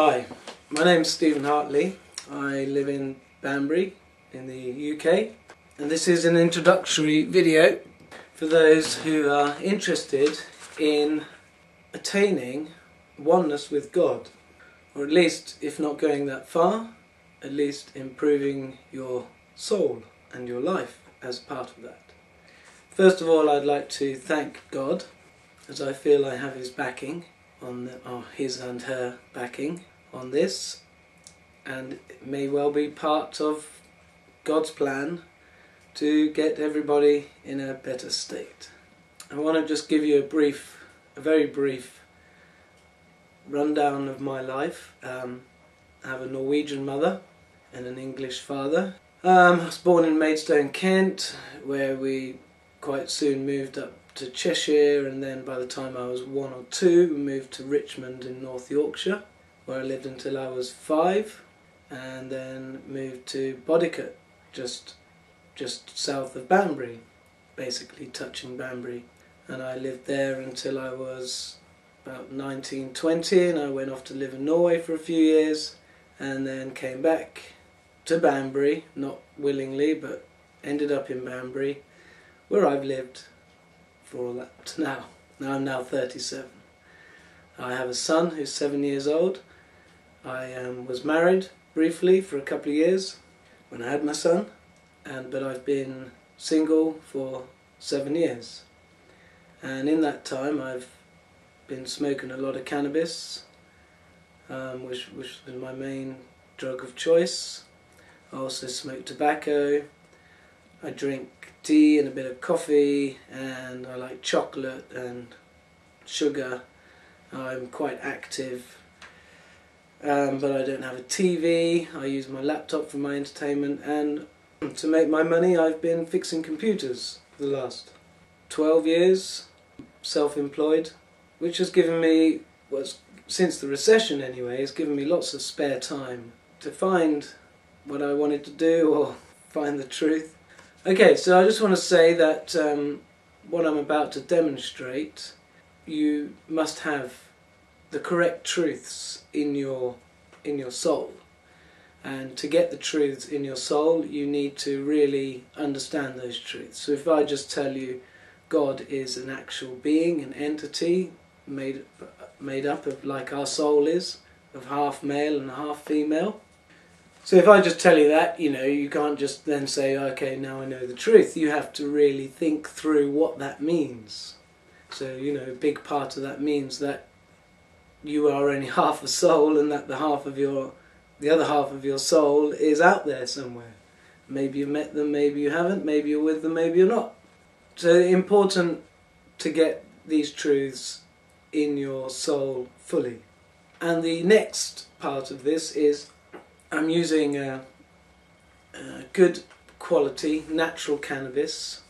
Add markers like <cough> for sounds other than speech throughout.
Hi, my name's Stephen Hartley. I live in Banbury in the UK and this is an introductory video for those who are interested in attaining oneness with God or at least if not going that far at least improving your soul and your life as part of that. First of all I'd like to thank God as I feel I have his backing on the, oh, his and her backing on this and it may well be part of God's plan to get everybody in a better state. I want to just give you a brief, a very brief rundown of my life. Um, I have a Norwegian mother and an English father. Um, I was born in Maidstone, Kent, where we quite soon moved up to Cheshire and then by the time I was one or two we moved to Richmond in North Yorkshire where I lived until I was five and then moved to Bodicote just just south of Banbury basically touching Banbury. And I lived there until I was about 19 20 and I went off to live in Norway for a few years and then came back to Banbury not willingly but ended up in Banbury where I've lived for all that to <laughs> now. Now I'm now 37. I have a son who's seven years old. I um, was married briefly for a couple of years when I had my son, and but I've been single for seven years. And in that time, I've been smoking a lot of cannabis, um, which which was my main drug of choice. I also smoke tobacco. I drink tea and a bit of coffee and I like chocolate and sugar. I'm quite active um, but I don't have a TV. I use my laptop for my entertainment and to make my money I've been fixing computers for the last 12 years, self-employed, which has given me, was since the recession anyway, has given me lots of spare time to find what I wanted to do or <laughs> find the truth Okay, so I just want to say that um, what I'm about to demonstrate, you must have the correct truths in your in your soul. And to get the truths in your soul, you need to really understand those truths. So if I just tell you God is an actual being, an entity made made up of like our soul is, of half male and half female, so if I just tell you that, you know, you can't just then say, okay, now I know the truth. You have to really think through what that means. So, you know, a big part of that means that you are only <laughs> half a soul and that the half of your, the other half of your soul is out there somewhere. Maybe you met them, maybe you haven't, maybe you're with them, maybe you're not. So important to get these truths in your soul fully. And the next part of this is I'm using a, a good quality natural cannabis,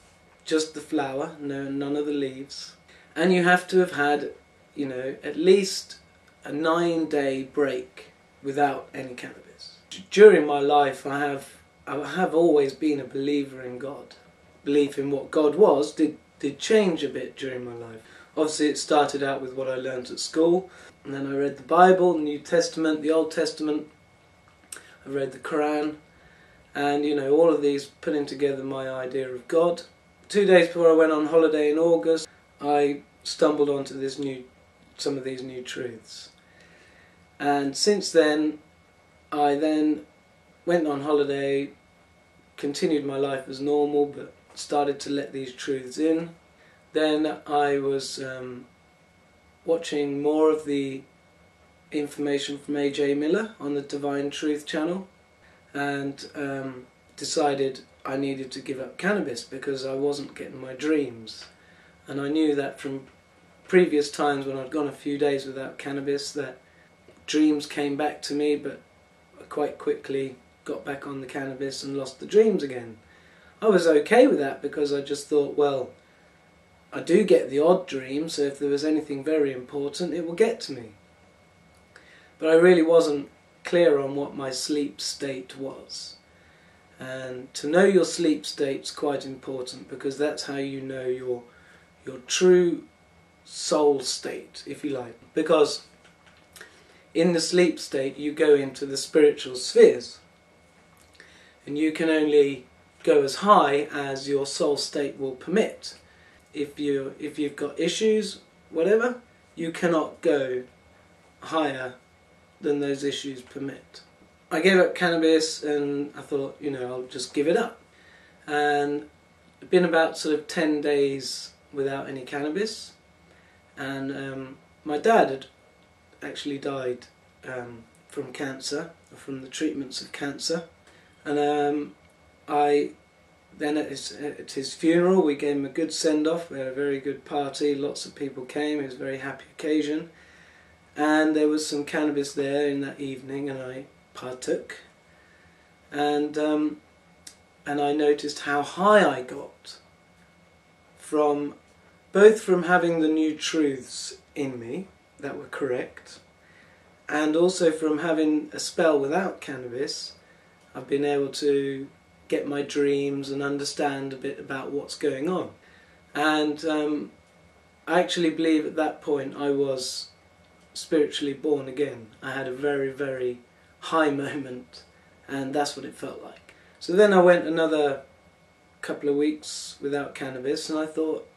just the flower, no none of the leaves, and you have to have had, you know, at least a nine day break without any cannabis. During my life, I have I have always been a believer in God. Belief in what God was did did change a bit during my life. Obviously, it started out with what I learned at school, and then I read the Bible, the New Testament, the Old Testament, I read the Quran, and you know, all of these putting together my idea of God. Two days before I went on holiday in August, I stumbled onto this new, some of these new truths. And since then, I then went on holiday, continued my life as normal, but started to let these truths in. Then I was um, watching more of the information from AJ Miller on the Divine Truth channel and um, decided I needed to give up cannabis because I wasn't getting my dreams. And I knew that from previous times when I'd gone a few days without cannabis that dreams came back to me but I quite quickly got back on the cannabis and lost the dreams again. I was okay with that because I just thought, well, I do get the odd dream, so if there was anything very important, it will get to me. But I really wasn't clear on what my sleep state was. And to know your sleep state is quite important because that's how you know your your true soul state, if you like. Because in the sleep state you go into the spiritual spheres. And you can only go as high as your soul state will permit. If you if you've got issues, whatever, you cannot go higher than those issues permit. I gave up cannabis and I thought, you know, I'll just give it up. And been about sort of 10 days without any cannabis. And um, my dad had actually died um, from cancer, from the treatments of cancer. And um, I then at his, at his funeral, we gave him a good send off. We had a very good party. Lots of people came. It was a very happy occasion, and there was some cannabis there in that evening, and I partook. And um, and I noticed how high I got from both from having the new truths in me that were correct, and also from having a spell without cannabis. I've been able to get my dreams and understand a bit about what's going on. And um, I actually believe at that point I was spiritually born again. I had a very, very high moment, and that's what it felt like. So then I went another couple of weeks without cannabis, and I thought,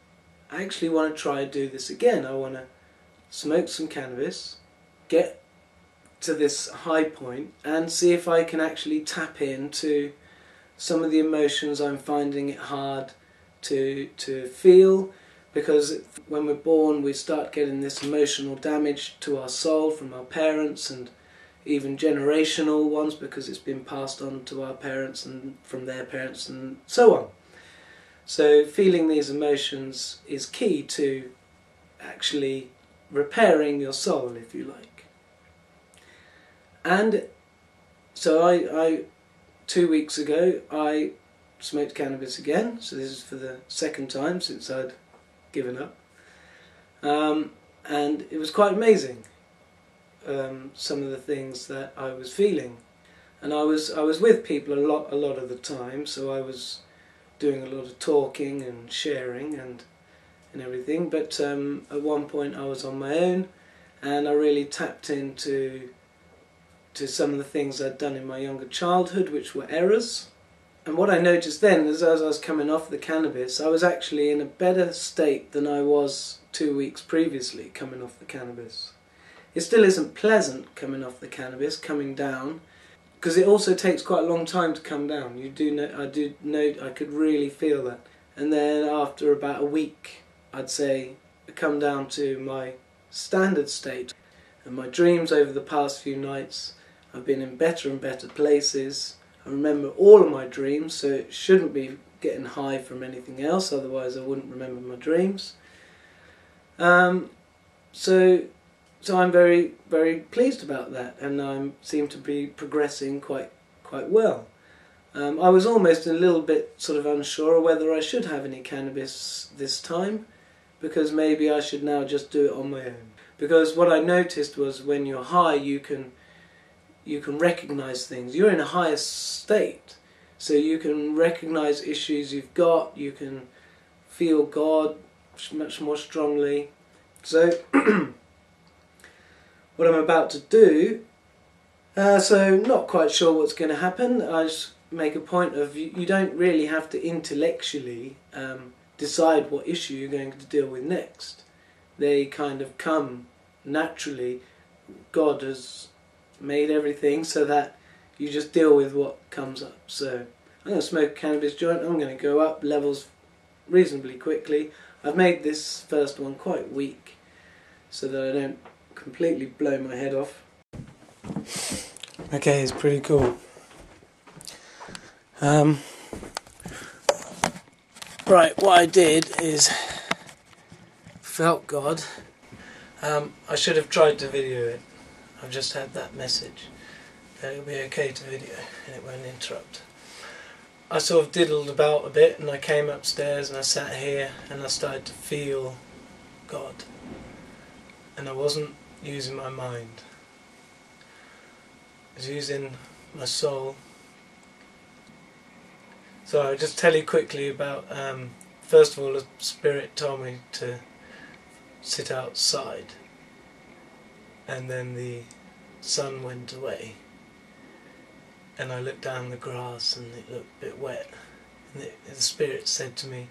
I actually want to try and do this again. I want to smoke some cannabis, get to this high point, and see if I can actually tap into some of the emotions I'm finding it hard to to feel because when we're born we start getting this emotional damage to our soul from our parents and even generational ones because it's been passed on to our parents and from their parents and so on. So feeling these emotions is key to actually repairing your soul if you like. And so I, I two weeks ago I smoked cannabis again, so this is for the second time since I'd given up. Um, and it was quite amazing, um, some of the things that I was feeling. And I was I was with people a lot a lot of the time, so I was doing a lot of talking and sharing and and everything. But um, at one point I was on my own, and I really tapped into to some of the things I'd done in my younger childhood, which were errors. And what I noticed then is as I was coming off the cannabis, I was actually in a better state than I was two weeks previously coming off the cannabis. It still isn't pleasant coming off the cannabis, coming down, because it also takes quite a long time to come down. You do know, I do know, I could really feel that. And then after about a week, I'd say, come down to my standard state. And my dreams over the past few nights I've been in better and better places. I remember all of my dreams, so it shouldn't be getting high from anything else, otherwise I wouldn't remember my dreams. Um, so, so I'm very, very pleased about that, and I seem to be progressing quite, quite well. Um, I was almost a little bit sort of unsure whether I should have any cannabis this time, because maybe I should now just do it on my own. Because what I noticed was when you're high, you can you can recognize things. You're in a higher state, so you can recognize issues you've got. You can feel God much more strongly. So, <clears throat> what I'm about to do. Uh, so, not quite sure what's going to happen. I just make a point of you, you don't really have to intellectually um, decide what issue you're going to deal with next. They kind of come naturally. God has made everything so that you just deal with what comes up. So I'm going to smoke a cannabis joint. I'm going to go up levels reasonably quickly. I've made this first one quite weak so that I don't completely blow my head off. Okay, it's pretty cool. Um, right, what I did is felt God. Um, I should have tried to video it. I've just had that message that it'll be okay to video and it won't interrupt. I sort of diddled about a bit and I came upstairs and I sat here and I started to feel God. And I wasn't using my mind. I was using my soul. So I'll just tell you quickly about, um, first of all, the Spirit told me to sit outside and then the sun went away and I looked down the grass and it looked a bit wet. And the, Spirit said to me,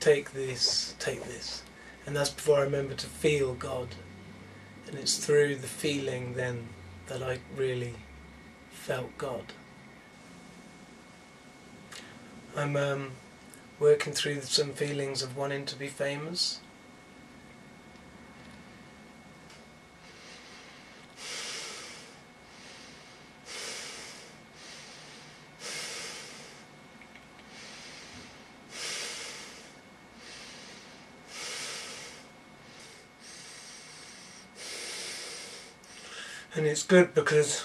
Take this, take this. And that's before I remember to feel God. And it's through the feeling then that I really felt God. I'm um, working through some feelings of wanting to be famous. It's good because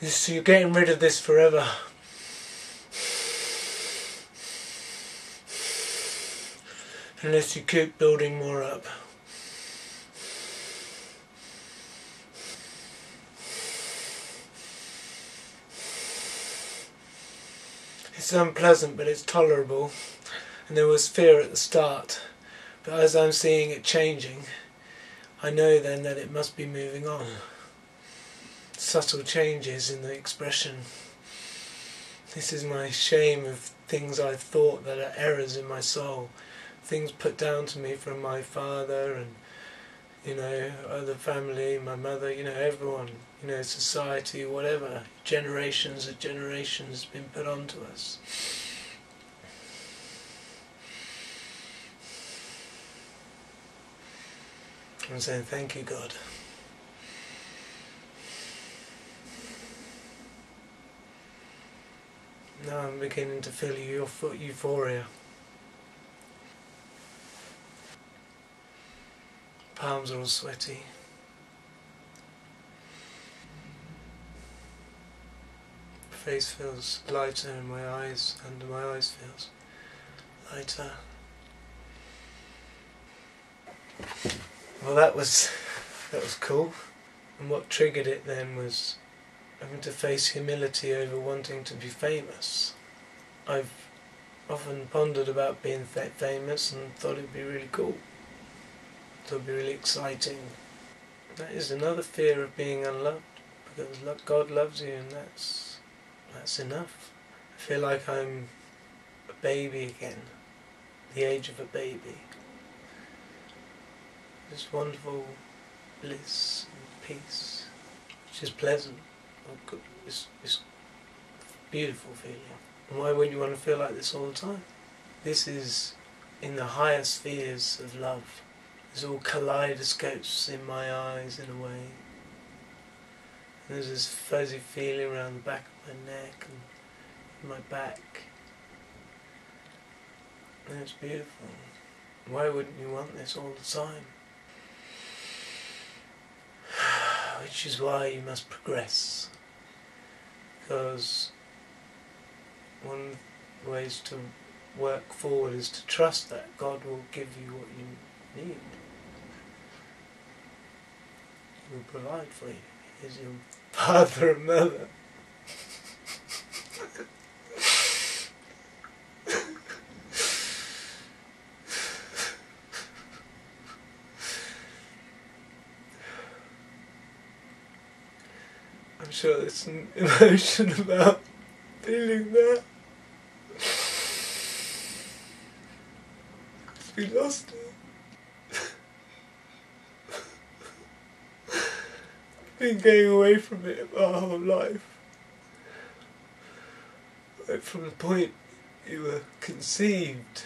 this, you're getting rid of this forever. Unless you keep building more up. It's unpleasant, but it's tolerable. And there was fear at the start. But as I'm seeing it changing, I know then that it must be moving on. Subtle changes in the expression. This is my shame of things I've thought that are errors in my soul. Things put down to me from my father and, you know, other family, my mother, you know, everyone, you know, society, whatever. Generations of generations been put onto us. I'm saying thank you, God. Now I'm beginning to feel your foot euphoria. Palms are all sweaty. Face feels lighter and my eyes, under my eyes feels lighter. Well, that was that was cool. And what triggered it then was having to face humility over wanting to be famous. I've often pondered about being famous and thought it'd be really cool. It'd be really exciting. That is another fear of being unloved because God loves you and that's that's enough. I feel like I'm a baby again, the age of a baby this wonderful bliss and peace, which is pleasant. Oh, it's, it's a beautiful feeling. Why wouldn't you want to feel like this all the time? This is in the higher spheres of love. There's all kaleidoscopes in my eyes in a way. And there's this fuzzy feeling around the back of my neck and my back. And it's beautiful. Why wouldn't you want this all the time? Which is why you must progress. Because one of the ways to work forward is to trust that God will give you what you need. He will provide for you. He is your <laughs> father and mother. <laughs> sure there's some emotion about feeling that. we lost it. Been going away from it our whole life. From the point you were conceived.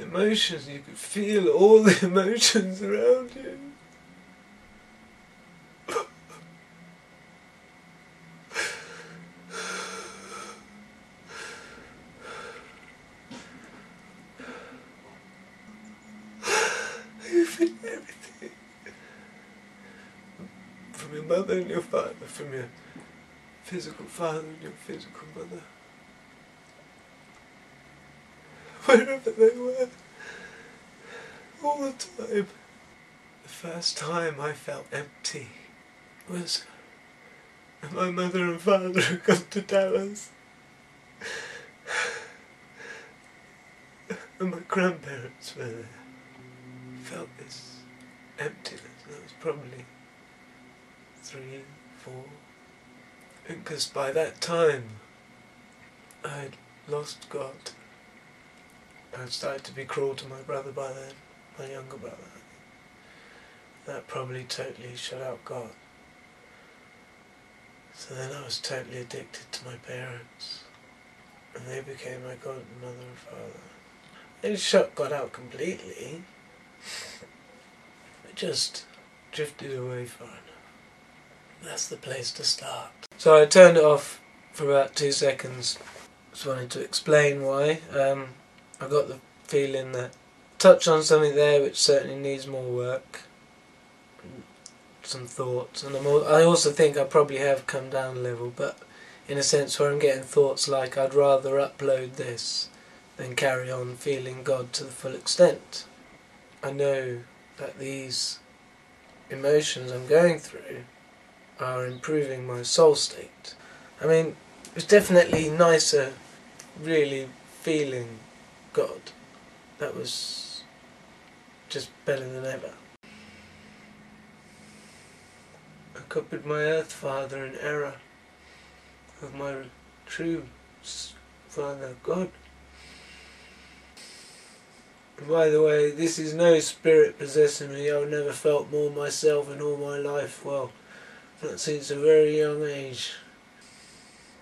Emotions, you could feel all the <laughs> emotions around you. mother and your father, from your physical father and your physical mother. Wherever they were, all the time. The first time I felt empty was when my mother and father had come to Dallas. And my grandparents were there. felt this emptiness. That was probably three, four. Because by that time, I'd lost God. I'd started to be cruel to my brother by then, my younger brother. That probably totally shut out God. So then I was totally addicted to my parents. And they became my God, mother and father. I didn't shut God out completely. <laughs> It just drifted away far enough. That's the place to start. So I turned it off for about two seconds. Just wanted to explain why. Um, I got the feeling that touch on something there which certainly needs more work, some thoughts, and I'm al- I also think I probably have come down a level, but in a sense where I'm getting thoughts like I'd rather upload this than carry on feeling God to the full extent. I know that these emotions I'm going through are improving my soul state. I mean, it was definitely nicer, really feeling God. That was just better than ever. I copied my Earth Father in error of my true Father God. By the way, this is no spirit possessing me. I've never felt more myself in all my life. Well, since a very young age.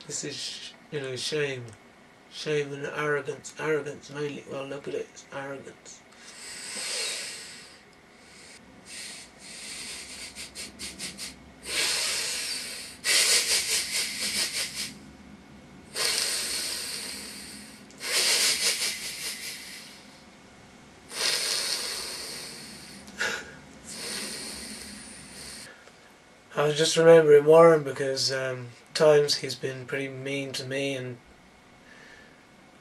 This is, you know, shame. Shame and arrogance. Arrogance mainly. Well, look at it. It's arrogance. I was just remembering Warren because um, times he's been pretty mean to me and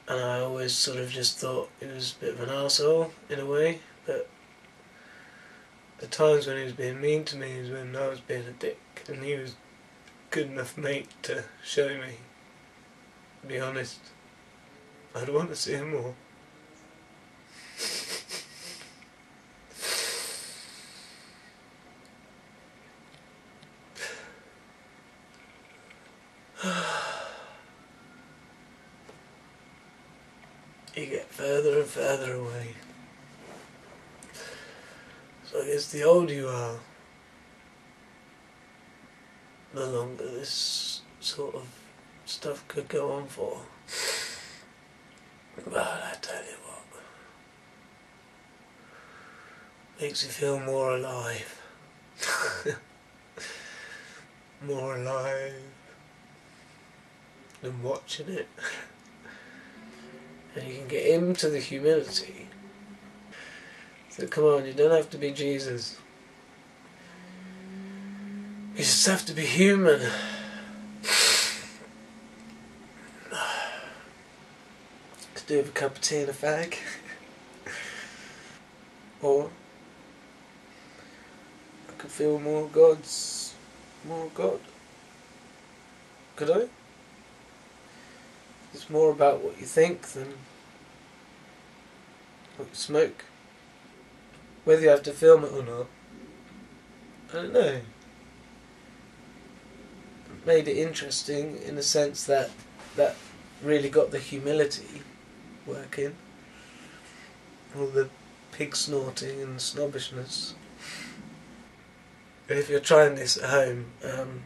and I always sort of just thought he was a bit of an asshole in a way, but the times when he was being mean to me is when I was being a dick and he was good enough mate to show me. To be honest, I'd want to see him more. you get further and further away. The older you are, the longer this sort of stuff could go on for. But I tell you what, makes you feel more alive. <laughs> more alive than watching it and you can get into the humility. So come on, you don't have to be Jesus. You just have to be human. Could do with a cup of tea and a fag. or I could feel more God's more God. Could I? It's more about what you think than what you smoke. Whether you have to film it or not, I don't know. Made it interesting in the sense that that really got the humility working. All the pig snorting and snobbishness. If you're trying this at home, um,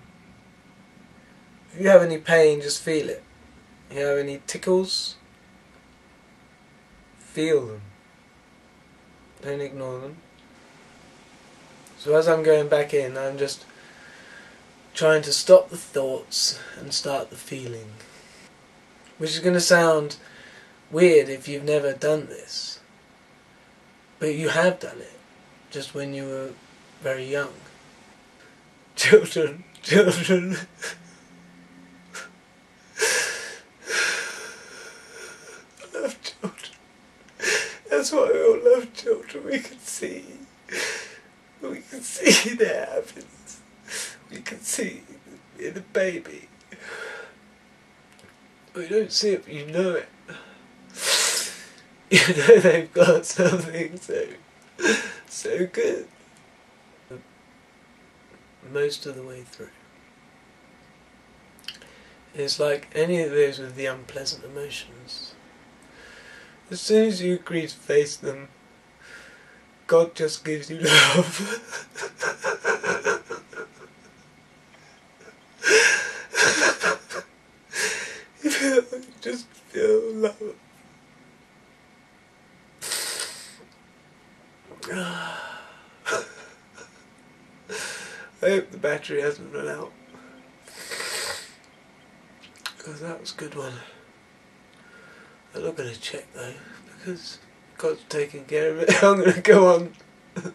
if you have any pain, just feel it. If You have any tickles? Feel them. Don't ignore them. So as I'm going back in, I'm just trying to stop the thoughts and start the feeling. Which is going to sound weird if you've never done this. But you have done it. Just when you were very young. <laughs> Children, children. <laughs> I love children. That's why we all love children. We can see. We can see <laughs> their habits. We can see in a baby. We don't see it, but you know it. <laughs> You know they've got something so so good. Most of the way through. It's like any of those with the unpleasant emotions. As soon as you agree to face them, God just gives you <laughs> love. you just feel love. I hope the battery hasn't run out. Because that was a good one. I'm not to check though, because God's taking care of it. <laughs> I'm going to go on. <laughs>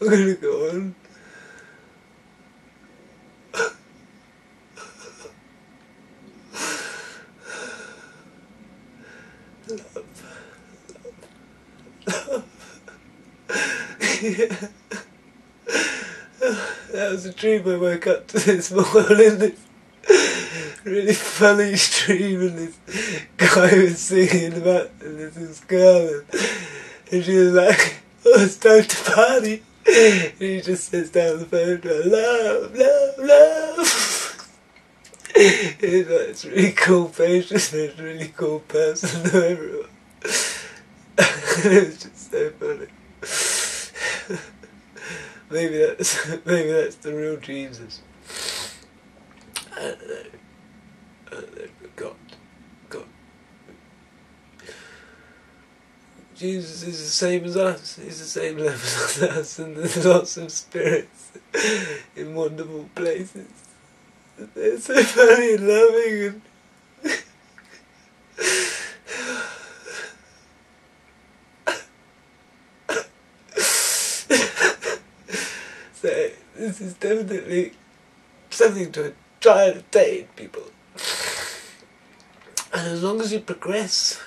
I'm going to go on. Love. <laughs> yeah. That was a dream I woke up to this morning. Really funny stream and this guy was singing about this, girl, and, and she was like, "Oh, it's time to party." And he just sits down the phone, going, "Love, love, love." it's, like, it's really cool patience. It's a really cool person. to Everyone. <laughs> it's just so funny. maybe that's <laughs> maybe that's the real Jesus. I don't know. I don't know, but God, God. Jesus is the same as us. He's the same level as us, <laughs> and there's lots of spirits <laughs> in wonderful places. They're so funny and loving and. <laughs> so this is definitely something to try and attain, people. And as long as you progress,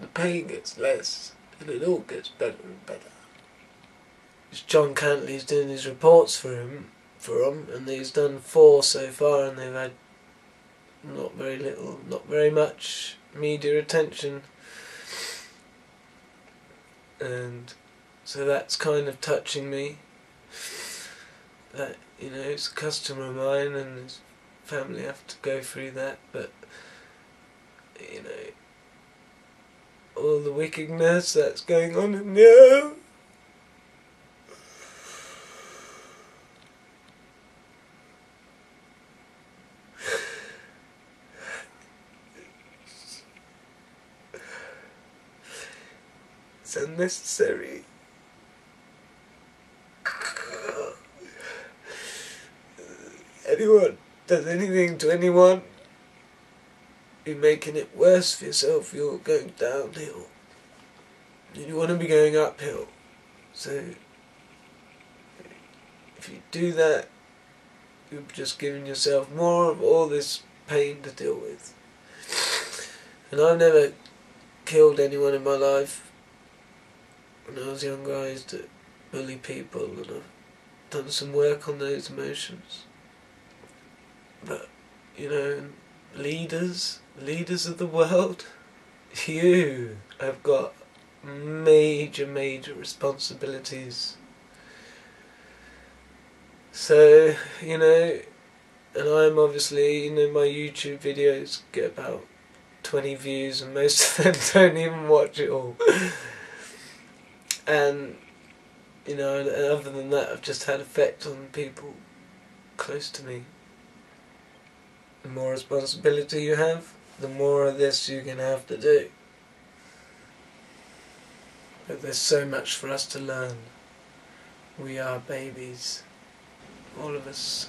the pain gets less, and it all gets better and better. John Cantlie's doing his reports for him, for him, and he's done four so far, and they've had not very little, not very much media attention, and so that's kind of touching me. That you know, it's a customer of mine, and his family have to go through that, but you know, all the wickedness that's going on in there. It's unnecessary. Anyone does anything to anyone, you're making it worse for yourself. You're going downhill. You want to be going uphill. So, if you do that, you're just giving yourself more of all this pain to deal with. And I've never killed anyone in my life. When I was younger, I used to bully people, and I've done some work on those emotions. But, you know, leaders, leaders of the world, <laughs> you have got major, major responsibilities. So, you know, and I'm obviously, you know, my YouTube videos get about 20 views, and most of them <laughs> don't even watch it all. and, you know, and other than that, I've just had effect on people close to me. The more responsibility you have, the more of this you're going to have to do. But there's so much for us to learn. We are babies. All of us